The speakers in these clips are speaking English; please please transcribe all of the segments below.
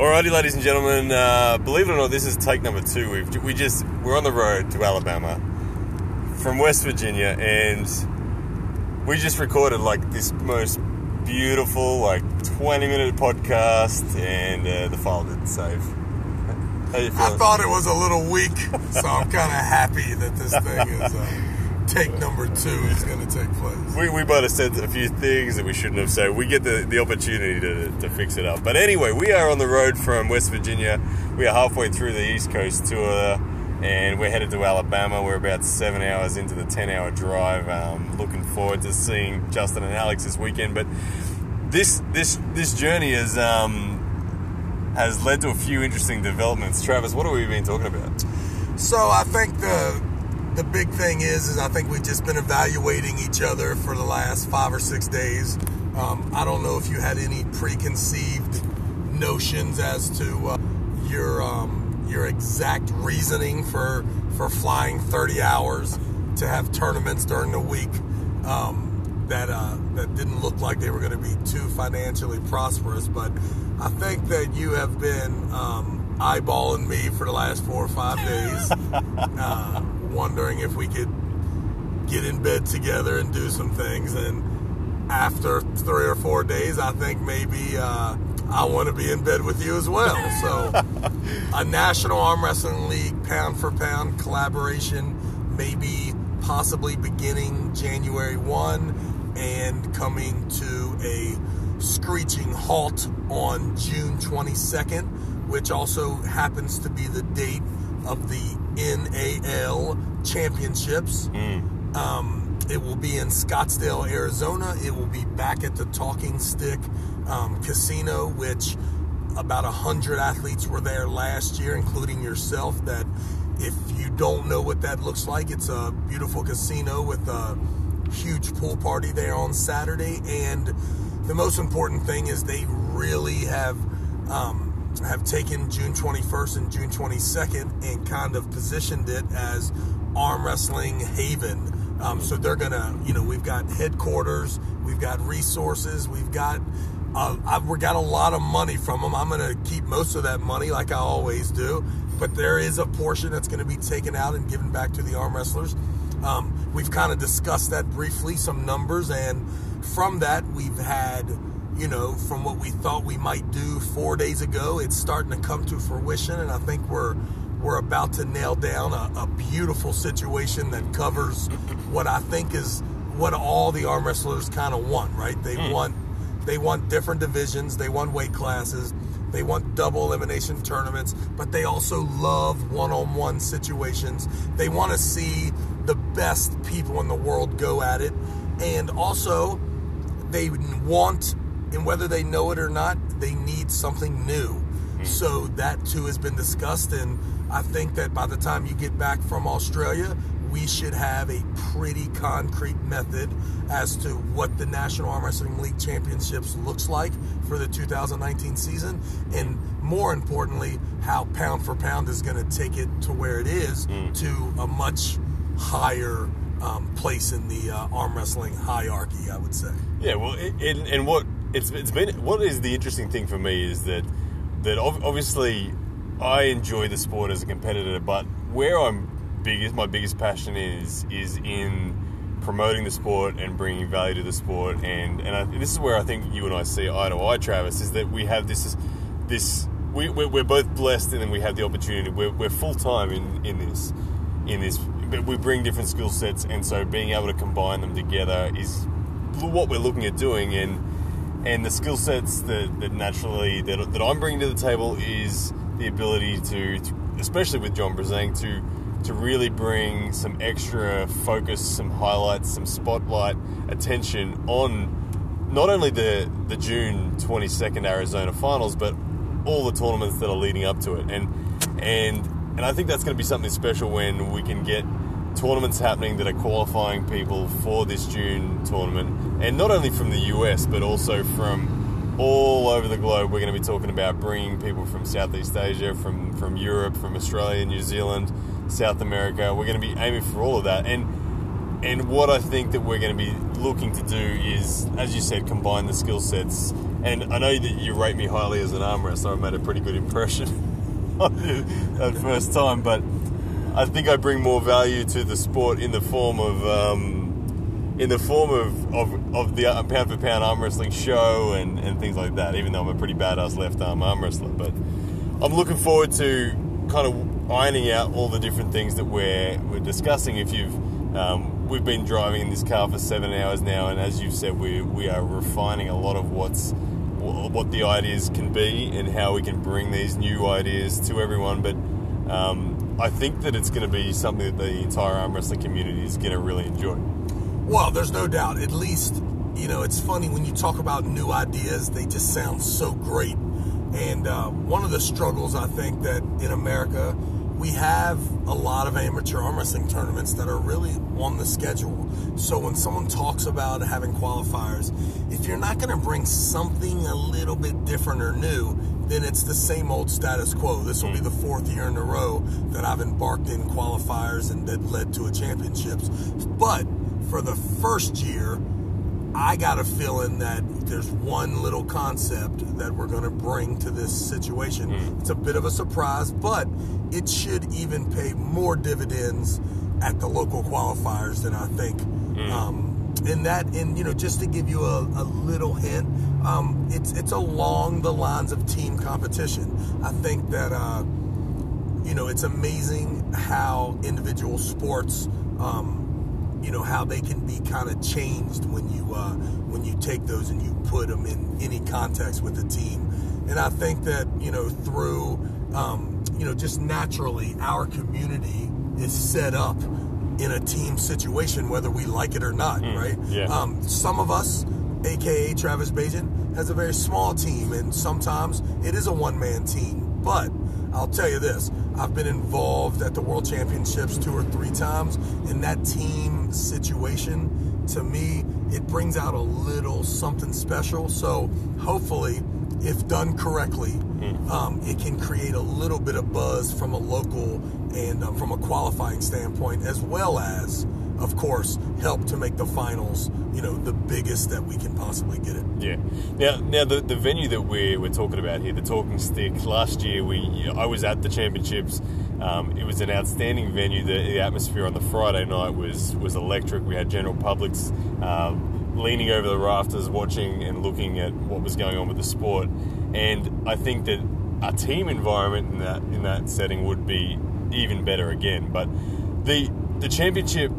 Alrighty, ladies and gentlemen. Uh, believe it or not, this is take number two. We've we just we're on the road to Alabama from West Virginia, and we just recorded like this most beautiful like twenty minute podcast, and uh, the file didn't save. How you I thought it was a little weak, so I'm kind of happy that this thing is uh, take number two is going to take place. we, we might have said a few things that we shouldn't have said. We get the, the opportunity to, to fix it up. But anyway, we are on the road from West Virginia. We are halfway through the East Coast tour and we're headed to Alabama. We're about seven hours into the 10 hour drive. Um, looking forward to seeing Justin and Alex this weekend. But this this this journey has um, has led to a few interesting developments. Travis, what have we been talking about? So I think the the big thing is is I think we've just been evaluating each other for the last five or six days. Um, I don't know if you had any preconceived notions as to uh, your um, your exact reasoning for for flying 30 hours to have tournaments during the week um, that uh, that didn't look like they were going to be too financially prosperous. But I think that you have been um, eyeballing me for the last four or five days, uh, wondering if we could get in bed together and do some things. And after three or four days, I think maybe uh, I want to be in bed with you as well. So, a National Arm Wrestling League pound for pound collaboration, maybe possibly beginning January 1 and coming to a screeching halt on June 22nd, which also happens to be the date of the NAL championships. Um, it will be in Scottsdale, Arizona. It will be back at the Talking Stick um, Casino, which about a hundred athletes were there last year, including yourself. That if you don't know what that looks like, it's a beautiful casino with a huge pool party there on Saturday. And the most important thing is they really have um, have taken June 21st and June 22nd and kind of positioned it as arm wrestling haven. Um, so they're gonna, you know, we've got headquarters, we've got resources, we've got, uh, I've we got a lot of money from them. I'm gonna keep most of that money, like I always do. But there is a portion that's gonna be taken out and given back to the arm wrestlers. Um, we've kind of discussed that briefly, some numbers, and from that we've had, you know, from what we thought we might do four days ago, it's starting to come to fruition, and I think we're we're about to nail down a, a beautiful situation that covers what I think is what all the arm wrestlers kind of want, right? They hmm. want they want different divisions, they want weight classes, they want double elimination tournaments, but they also love one-on-one situations. They want to see the best people in the world go at it, and also they want, and whether they know it or not, they need something new. So that too has been discussed, and I think that by the time you get back from Australia, we should have a pretty concrete method as to what the National Arm Wrestling League Championships looks like for the 2019 season, and more importantly, how pound for pound is going to take it to where it is to a much higher um, place in the uh, arm wrestling hierarchy, I would say. Yeah, well, and, and what it's it's been what is the interesting thing for me is that that ob- obviously I enjoy the sport as a competitor, but where I'm biggest my biggest passion is is in promoting the sport and bringing value to the sport, and and I, this is where I think you and I see eye to eye, Travis, is that we have this this we we're, we're both blessed, and then we have the opportunity. We're, we're full time in in this in this. We bring different skill sets, and so being able to combine them together is what we're looking at doing. And and the skill sets that, that naturally that, that I'm bringing to the table is the ability to, to especially with John Brzenk, to to really bring some extra focus, some highlights, some spotlight attention on not only the the June 22nd Arizona finals, but all the tournaments that are leading up to it. And and and I think that's going to be something special when we can get tournaments happening that are qualifying people for this June tournament, and not only from the US but also from all over the globe. We're going to be talking about bringing people from Southeast Asia, from from Europe, from Australia, New Zealand, South America. We're going to be aiming for all of that, and and what I think that we're going to be looking to do is, as you said, combine the skill sets. And I know that you rate me highly as an arm wrestler. I made a pretty good impression that first time, but I think I bring more value to the sport in the form of um, in the form of, of, of the pound for pound arm wrestling show and, and things like that. Even though I'm a pretty badass left arm arm wrestler, but I'm looking forward to kind of ironing out all the different things that we're we're discussing. If you've um, we've been driving in this car for seven hours now, and as you've said, we we are refining a lot of what's what the ideas can be and how we can bring these new ideas to everyone. But um, I think that it's going to be something that the entire arm wrestling community is going to really enjoy. Well, there's no doubt. At least, you know, it's funny when you talk about new ideas, they just sound so great. And uh, one of the struggles I think that in America, we have a lot of amateur arm wrestling tournaments that are really on the schedule. So when someone talks about having qualifiers, if you're not going to bring something a little bit different or new, then it's the same old status quo. This will be the fourth year in a row that I've embarked in qualifiers and that led to a championships. But for the first year, I got a feeling that there's one little concept that we're going to bring to this situation. Mm. It's a bit of a surprise, but it should even pay more dividends at the local qualifiers than I think. Mm. Um, and that, and you know, just to give you a, a little hint, um, it's it's along the lines of team competition. I think that uh, you know it's amazing how individual sports. Um, you know how they can be kind of changed when you uh, when you take those and you put them in any context with the team. And I think that you know through um, you know just naturally our community is set up in a team situation whether we like it or not, mm, right? Yeah. Um, some of us, aka Travis Bagent, has a very small team, and sometimes it is a one man team, but I'll tell you this I've been involved at the World Championships two or three times, and that team situation, to me, it brings out a little something special. So hopefully, if done correctly, mm. um, it can create a little bit of buzz from a local and um, from a qualifying standpoint, as well as of course, help to make the finals, you know, the biggest that we can possibly get it. Yeah. Now, now the, the venue that we're, we're talking about here, the Talking Stick, last year we I was at the championships. Um, it was an outstanding venue. The, the, atmosphere on the Friday night was was electric. We had general publics um, leaning over the rafters, watching and looking at what was going on with the sport. And I think that a team environment in that in that setting would be even better again. But the the championship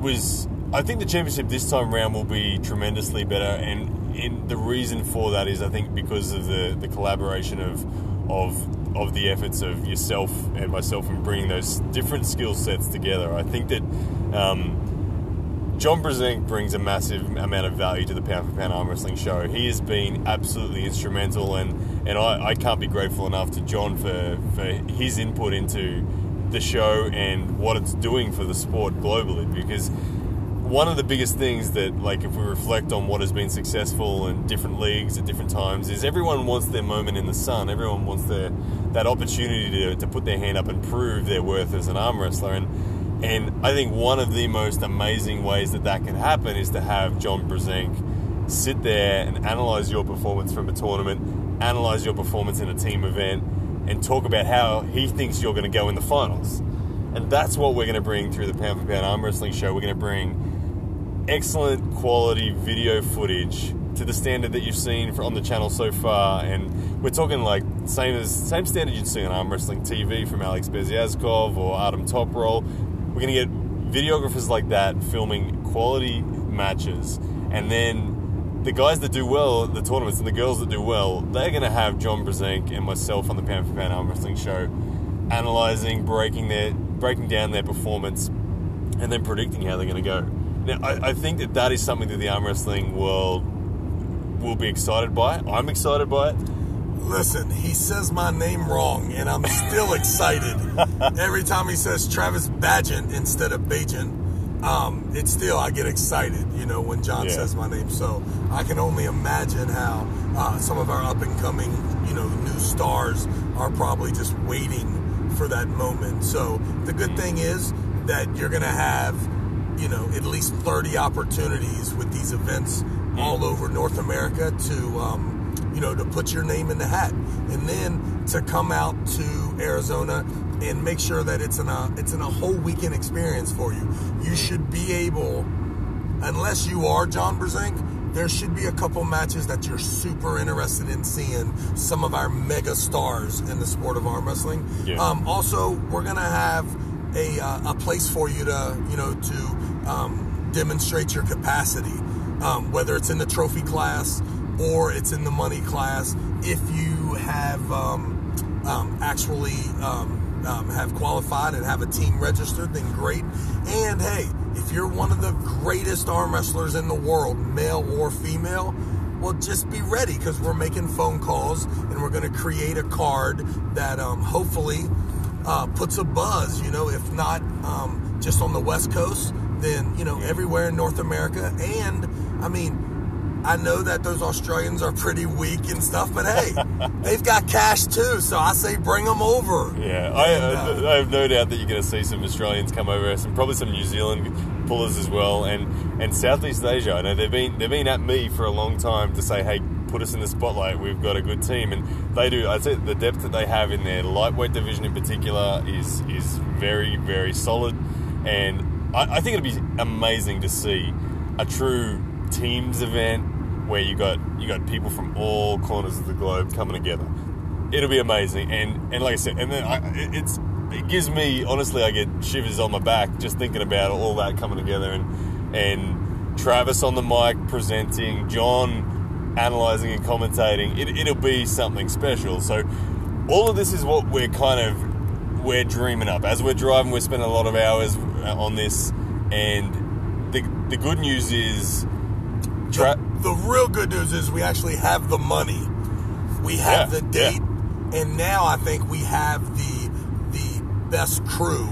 was I think the championship this time round will be tremendously better, and, the reason for that is I think because of the, the collaboration of of of the efforts of yourself and myself in bringing those different skill sets together. I think that um, John Brzenk brings a massive amount of value to the pound for pound arm wrestling show. He has been absolutely instrumental, and and I, I can't be grateful enough to John for for his input into the show and what it's doing for the sport globally because one of the biggest things that like if we reflect on what has been successful in different leagues at different times is everyone wants their moment in the sun everyone wants their that opportunity to, to put their hand up and prove their worth as an arm wrestler and and I think one of the most amazing ways that that can happen is to have John Brzenk sit there and analyze your performance from a tournament analyze your performance in a team event and talk about how he thinks you're going to go in the finals. And that's what we're going to bring through the Pound for Pound Arm Wrestling Show. We're going to bring excellent quality video footage to the standard that you've seen on the channel so far. And we're talking like same as same standard you'd see on Arm Wrestling TV from Alex Beziazkov or Artem Toprol. We're going to get videographers like that filming quality matches. And then the guys that do well at the tournaments and the girls that do well, they're going to have John Brzenk and myself on the Pound for Arm Wrestling Show, analyzing, breaking their, breaking down their performance, and then predicting how they're going to go. Now, I, I think that that is something that the arm wrestling world will be excited by. I'm excited by it. Listen, he says my name wrong, and I'm still excited. Every time he says Travis Badgent instead of Bajan, um, it's still I get excited, you know, when John yeah. says my name. So I can only imagine how uh, some of our up and coming, you know, new stars are probably just waiting for that moment. So the good thing is that you're going to have you know, at least 30 opportunities with these events all over North America to, um, you know, to put your name in the hat, and then to come out to Arizona and make sure that it's in a it's in a whole weekend experience for you. You should be able, unless you are John Brzenk, there should be a couple matches that you're super interested in seeing some of our mega stars in the sport of arm wrestling. Yeah. Um, also, we're gonna have a, uh, a place for you to you know to um, demonstrate your capacity, um, whether it's in the trophy class or it's in the money class. If you have um, um, actually um, um, have qualified and have a team registered, then great. And hey, if you're one of the greatest arm wrestlers in the world, male or female, well, just be ready because we're making phone calls and we're going to create a card that um, hopefully uh, puts a buzz. You know, if not um, just on the West Coast, then you know everywhere in North America. And I mean, I know that those Australians are pretty weak and stuff, but hey, they've got cash too. So I say bring them over. Yeah, I, And, uh, I have no doubt that you're going to see some Australians come over, some probably some New Zealand pullers as well, and and Southeast Asia. I know they've been they've been at me for a long time to say, hey, put us in the spotlight. We've got a good team, and they do. I'd say the depth that they have in their lightweight division in particular is is very very solid, and I, I think it'd be amazing to see a true teams event where you got you got people from all corners of the globe coming together it'll be amazing. And and like I said, and then I, it- it's it gives me honestly, I get shivers on my back just thinking about all that coming together and and Travis on the mic presenting, John analyzing and commentating. It, it'll be something special. So all of this is what we're kind of we're dreaming up as we're driving. We're spending a lot of hours uh, on this, and the the good news is. Tra- the real good news is we actually have the money. We have Yeah, the date, and now I think we have the the best crew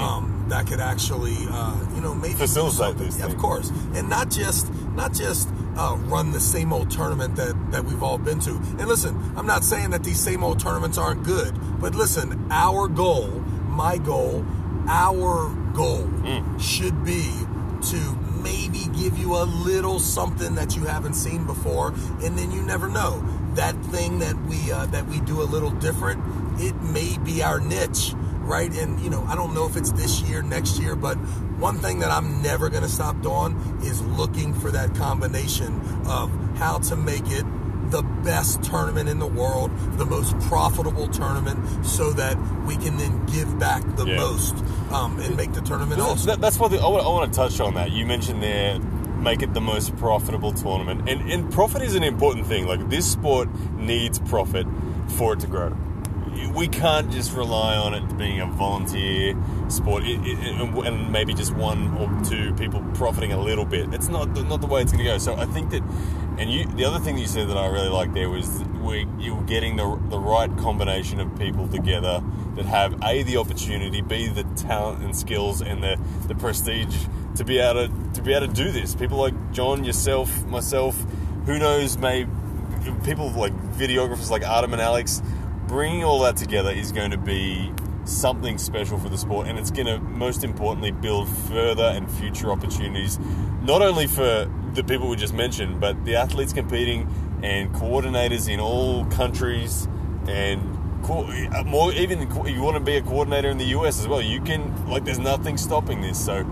um, that could actually, uh, you know, maybe Mm. Facilitate this Yeah, of course, and not just not just uh, run the same old tournament that that we've all been to. And listen, I'm not saying that these same old tournaments aren't good, but listen, our goal, my goal, our goal Mm. should be to maybe give you a little something that you haven't seen before, and then you never know that thing that we uh, that we do a little different. It may be our niche, right? And you know, I don't know if it's this year, next year, but one thing that I'm never going to stop doing is looking for that combination of how to make it the best tournament in the world, the most profitable tournament, so that we can then give back the Yeah. most um, and make the tournament awesome. That, that's what the, I, want, I want to touch on that. You mentioned there, make it the most profitable tournament, and and profit is an important thing. Like this sport needs profit for it to grow. We can't just rely on it being a volunteer sport, it, it, and, maybe just one or two people profiting a little bit. It's not the, not the way it's going to go. So I think that, and you, the other thing that you said that I really liked there was we you were getting the the right combination of people together that have a the opportunity, b the talent and skills and the the prestige to be able to to be able to do this. People like John, yourself, myself, who knows, may people like videographers like Adam and Alex. Bringing all that together is going to be something special for the sport, and it's going to most importantly build further and future opportunities, not only for the people we just mentioned, but the athletes competing and coordinators in all countries and more even you want to be a coordinator in the US as well. You can like there's nothing stopping this. So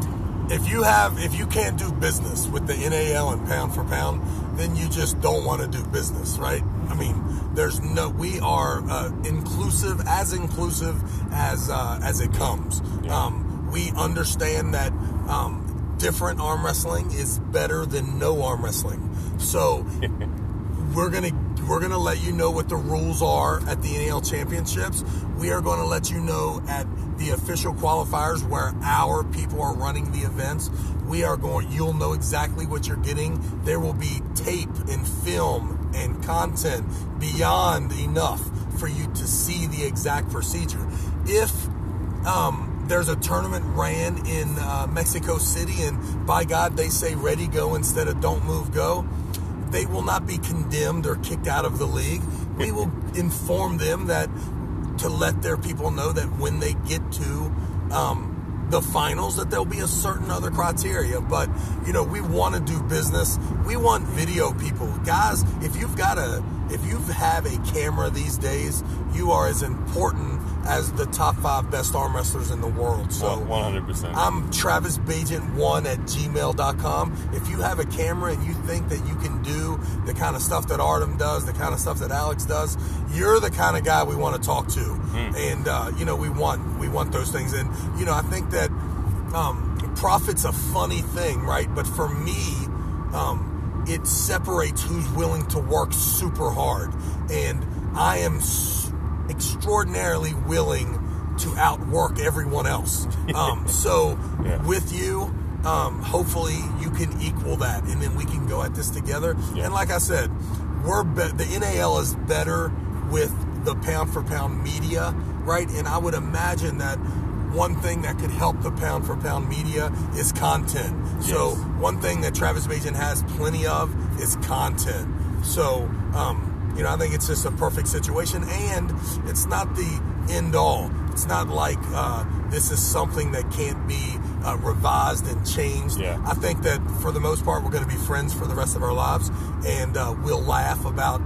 if you have if you can't do business with the NAL and pound for pound, then you just don't want to do business, right? I mean, there's no we are uh, inclusive as inclusive as uh, as it comes. Um, we understand that um, different arm wrestling is better than no arm wrestling. So we're gonna we're gonna let you know what the rules are at the NAL championships. We are going to let you know at the official qualifiers where our people are running the events. We are going. You'll know exactly what you're getting. There will be tape and film and content beyond enough for you to see the exact procedure. If um, there's a tournament ran in uh, Mexico City, and by God, they say ready, go instead of don't move, go. They will not be condemned or kicked out of the league. We will inform them that to let their people know that when they get to um, the finals that there'll be a certain other criteria. But you know, we want to do business. We want video people, guys. If you've got a if you have a camera these days, you are as important as the top five best arm wrestlers in the world. So 100%. I'm Travis Bagent1 at gmail.com. If you have a camera and you think that you can do the kind of stuff that Artem does, the kind of stuff that Alex does, you're the kind of guy we want to talk to. Hmm. And, uh, you know, we want, we want those things. And, you know, I think that, um, profit's a funny thing, right? But for me, um, it separates who's willing to work super hard. And I am s- extraordinarily willing to outwork everyone else. Um, so Yeah. with you, um, hopefully you can equal that, and then we can go at this together. Yeah. And like I said, we're be- the NAL is better with the pound for pound media, right? And I would imagine that one thing that could help the pound for pound media is content. So one thing that Travis Bagent has plenty of is content. So, um, you know, I think it's just a perfect situation, and it's not the end all. It's not like uh, this is something that can't be uh, revised and changed. Yeah. I think that for the most part, we're going to be friends for the rest of our lives, and uh, we'll laugh about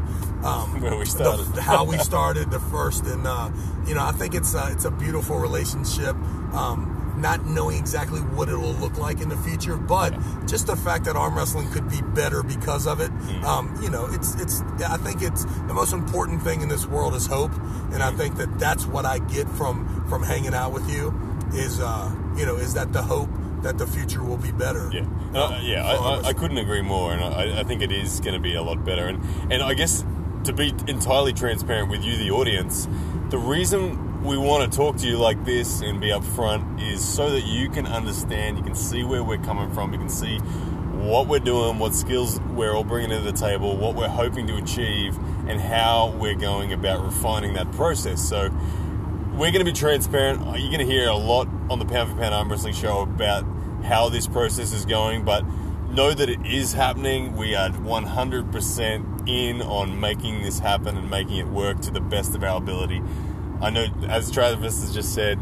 um, Where we the- how we started the first, and uh, you know, I think it's uh, it's a beautiful relationship. Um, not knowing exactly what it will look like in the future, but just the fact that arm wrestling could be better because of it. Mm. Um, you know, it's it's. I think it's the most important thing in this world is hope, and I think that that's what I get from from hanging out with you. Is uh, you know, is that the hope that the future will be better? Yeah, um, uh, yeah, I, I, I couldn't agree more, and I, I think it is going to be a lot better. And and I guess to be entirely transparent with you, the audience, the reason we want to talk to you like this and be upfront is so that you can understand, you can see where we're coming from, you can see what we're doing, what skills we're all bringing to the table, what we're hoping to achieve, and how we're going about refining that process. So we're going to be transparent. You're going to hear a lot on the Pound for Pound Arm Wrestling Show about how this process is going, but know that it is happening. We are 100% in on making this happen and making it work to the best of our ability. I know, as Travis has just said,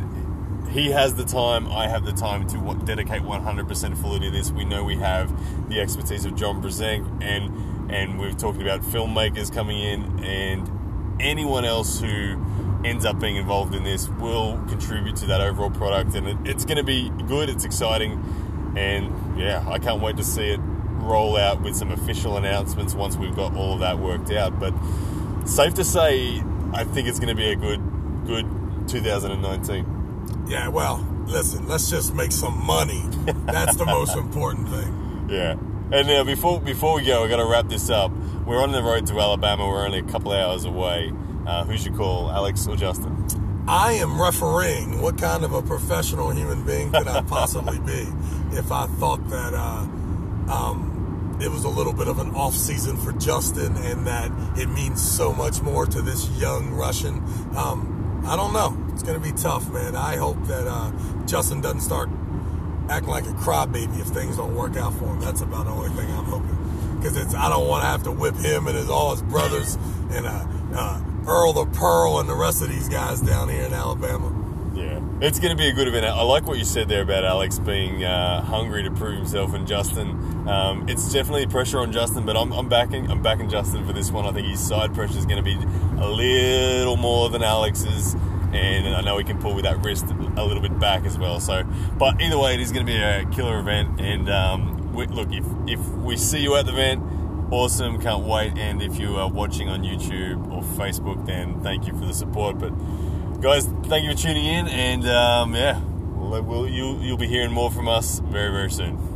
he has the time, I have the time to dedicate 100% fully to this. We know we have the expertise of John Brzenk, and and we've talked about filmmakers coming in, and anyone else who ends up being involved in this will contribute to that overall product, and it, it's going to be good. It's exciting, and yeah, I can't wait to see it roll out with some official announcements once we've got all of that worked out. But safe to say, I think it's going to be a good good 2019. Yeah, well, listen, let's just make some money. That's the most important thing. Yeah. And now before before we go, I got to wrap this up. We're on the road to Alabama. We're only a couple hours away. Uh, who's your call, Alex or Justin? I am refereeing. What kind of a professional human being could I possibly be if I thought that uh, um, it was a little bit of an off season for Justin and that it means so much more to this young Russian? Um, I don't know. It's going to be tough, man. I hope that uh, Justin doesn't start acting like a crybaby if things don't work out for him. That's about the only thing I'm hoping. Because it's I don't want to have to whip him and his all his brothers and uh, uh, Earl the Pearl and the rest of these guys down here in Alabama. It's going to be a good event. I like what you said there about Alex being uh, hungry to prove himself, and Justin. Um, it's definitely pressure on Justin, but I'm, I'm backing. I'm backing Justin for this one. I think his side pressure is going to be a little more than Alex's, and I know he can pull with that wrist a little bit back as well. So, but either way, it is going to be a killer event. And um, we, look, if if we see you at the event, awesome, can't wait. And if you are watching on YouTube or Facebook, then thank you for the support. But guys, thank you for tuning in, and um, yeah, we'll, we'll, you, you'll be hearing more from us very, very soon.